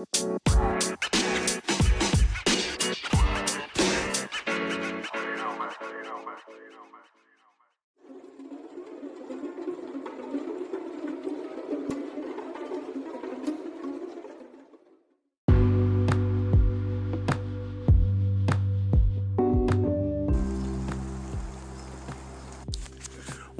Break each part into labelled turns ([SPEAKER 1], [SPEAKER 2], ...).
[SPEAKER 1] Música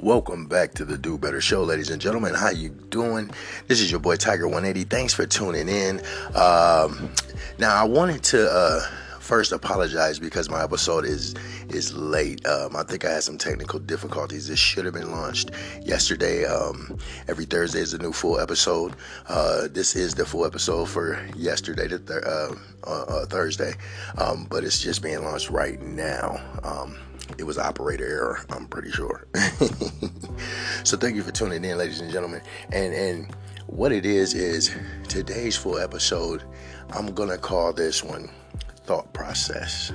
[SPEAKER 1] Welcome back to the Do Better Show, ladies and gentlemen. How you doing? This is your boy Tiger 180. Thanks for tuning in. Um, now, I wanted to uh, first apologize because my episode is is late. Um, I think I had some technical difficulties. This should have been launched yesterday. Um, every Thursday is a new full episode. Uh, this is the full episode for yesterday, th- uh, uh, uh, Thursday, um, but it's just being launched right now. It was operator error, I'm pretty sure. so thank you for tuning in, ladies and gentlemen. And and what it is is today's full episode. I'm gonna call this one thought process.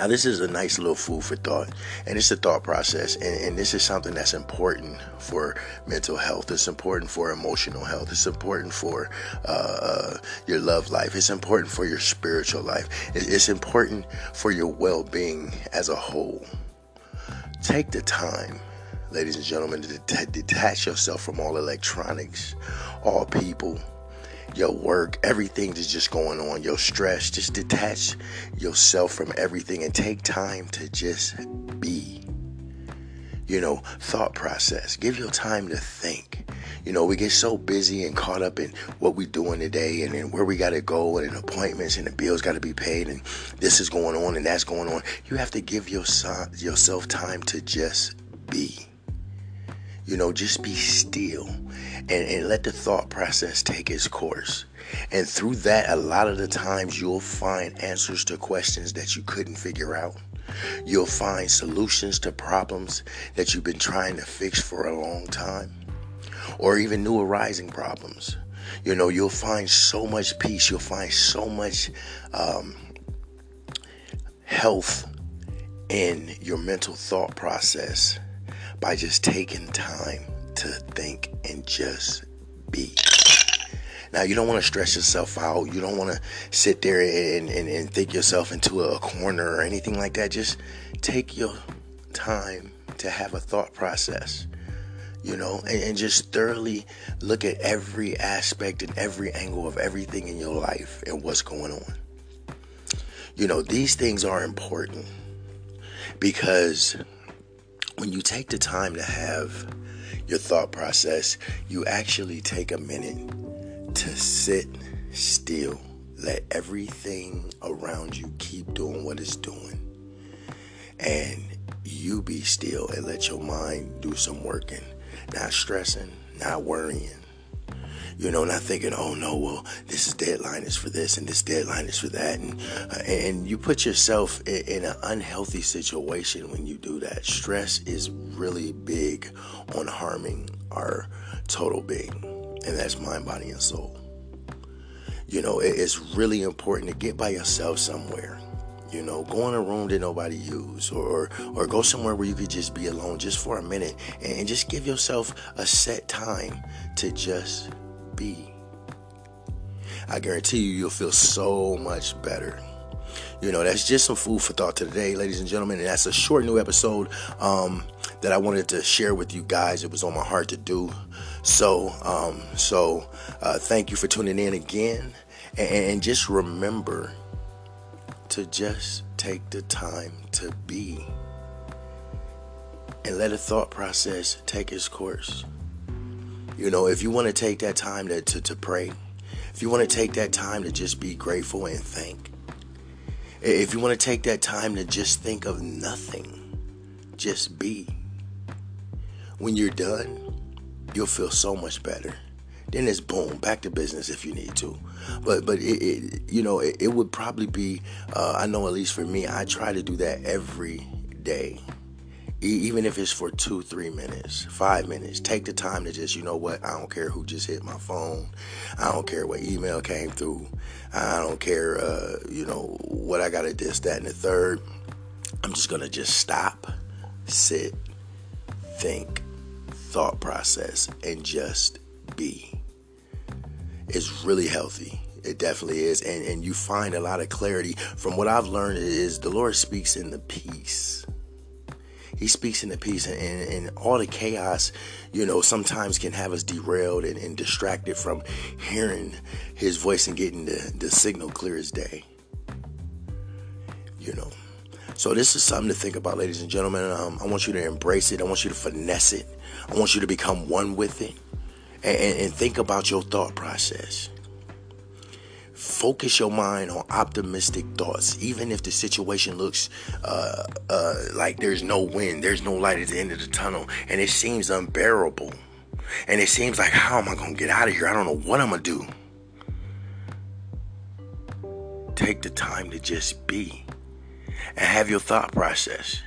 [SPEAKER 1] Now, this is a nice little food for thought, and it's a thought process, and, and, this is something that's important for mental health. It's important for emotional health. It's important for uh, uh your love life. It's important for your spiritual life. It's important for your well being as a whole. Take the time ladies and gentlemen, to detach yourself from all electronics, all people, your work, everything that's just going on, your stress. Just detach yourself from everything and take time to just be. You know, thought process. Give your time to think. You know, we get so busy and caught up in what we're doing today and, and where we got to go and appointments and the bills got to be paid and this is going on and that's going on. You have to give your, son, yourself time to just be. You know, just be still and, and let the thought process take its course. And through that, a lot of the times you'll find answers to questions that you couldn't figure out. You'll find solutions to problems that you've been trying to fix for a long time, or even new arising problems. You know, you'll find so much peace, you'll find so much um, health in your mental thought process by just taking time to think and just be. Now, you don't want to stress yourself out. You don't want to sit there and, and, and think yourself into a corner or anything like that. Just take your time to have a thought process, you know, and, and just thoroughly look at every aspect and every angle of everything in your life and what's going on. You know, these things are important because when you take the time to have your thought process, you actually take a minute to sit still. Let everything around you keep doing what it's doing. And you be still and let your mind do some working. Not stressing, not worrying, you know, not thinking, oh no, well, this is deadline is for this and this deadline is for that. And, uh, and you put yourself in, in an unhealthy situation when you do that. Stress is really big on harming our total being, and that's mind, body, and soul. You know, it's really important to get by yourself somewhere. You know, go in a room that nobody use, or or go somewhere where you could just be alone just for a minute, and just give yourself a set time to just be. I guarantee you, you'll feel so much better. You know, that's just some food for thought today, ladies and gentlemen. And that's a short new episode um, that I wanted to share with you guys. It was on my heart to do. So, um, so uh, thank you for tuning in again. And, and just remember to just take the time to be and let a thought process take its course. You know, if you want to take that time to, to, to pray, if you want to take that time to just be grateful and thank, if you want to take that time to just think of nothing, just be. When you're done, you'll feel so much better. Then it's boom, back to business if you need to. But but it, it you know it, it, would probably be. Uh, I know at least for me, I try to do that every day even if it's for two, three minutes, five minutes, take the time to just, you know what, I don't care who just hit my phone. I don't care what email came through. I don't care, uh, you know, what I got to this, that, and the third. I'm just going to just stop, sit, think, thought process, and just be. It's really healthy. It definitely is. And and you find a lot of clarity. From what I've learned is the Lord speaks in the peace. He speaks in the peace and, and, all the chaos, you know, sometimes can have us derailed and, and distracted from hearing his voice and getting the, the signal clear as day. You know. So this is something to think about, ladies and gentlemen. Um, I want you to embrace it. I want you to finesse it. I want you to become one with it, and, and think about your thought process. Focus your mind on optimistic thoughts, even if the situation looks uh, uh, like there's no wind, there's no light at the end of the tunnel, and it seems unbearable. And it seems like, how am I to get out of here? I don't know what I'm to do. Take the time to just be and have your thought process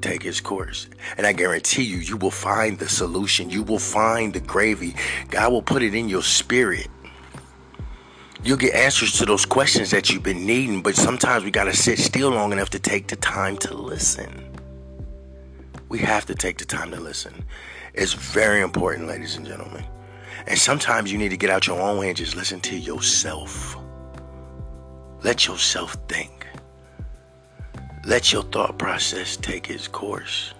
[SPEAKER 1] take its course. And I guarantee you, you will find the solution. You will find the gravy. God will put it in your spirit. You'll get answers to those questions that you've been needing, but sometimes we got to sit still long enough to take the time to listen. We have to take the time to listen. It's very important, ladies and gentlemen. And sometimes you need to get out your own way and just listen to yourself. Let yourself think. Let your thought process take its course.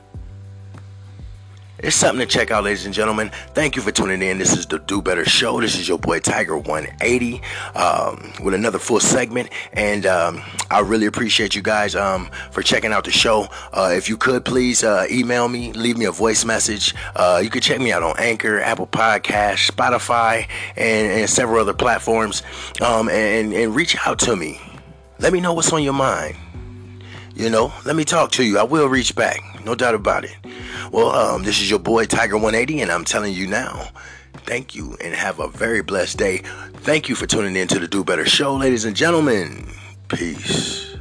[SPEAKER 1] It's something to check out, ladies and gentlemen. Thank you for tuning in. This is the Do Better Show. This is your boy Tiger 180 um, with another full segment, and um, I really appreciate you guys um, for checking out the show. Uh, if you could please uh, email me, leave me a voice message. Uh, you can check me out on Anchor, Apple Podcast, Spotify, and, and several other platforms, um, and, and reach out to me. Let me know what's on your mind. You know, let me talk to you. I will reach back, no doubt about it. Well, um, this is your boy Tiger 180, and I'm telling you now, thank you and have a very blessed day. Thank you for tuning in to the Do Better Show, ladies and gentlemen. Peace.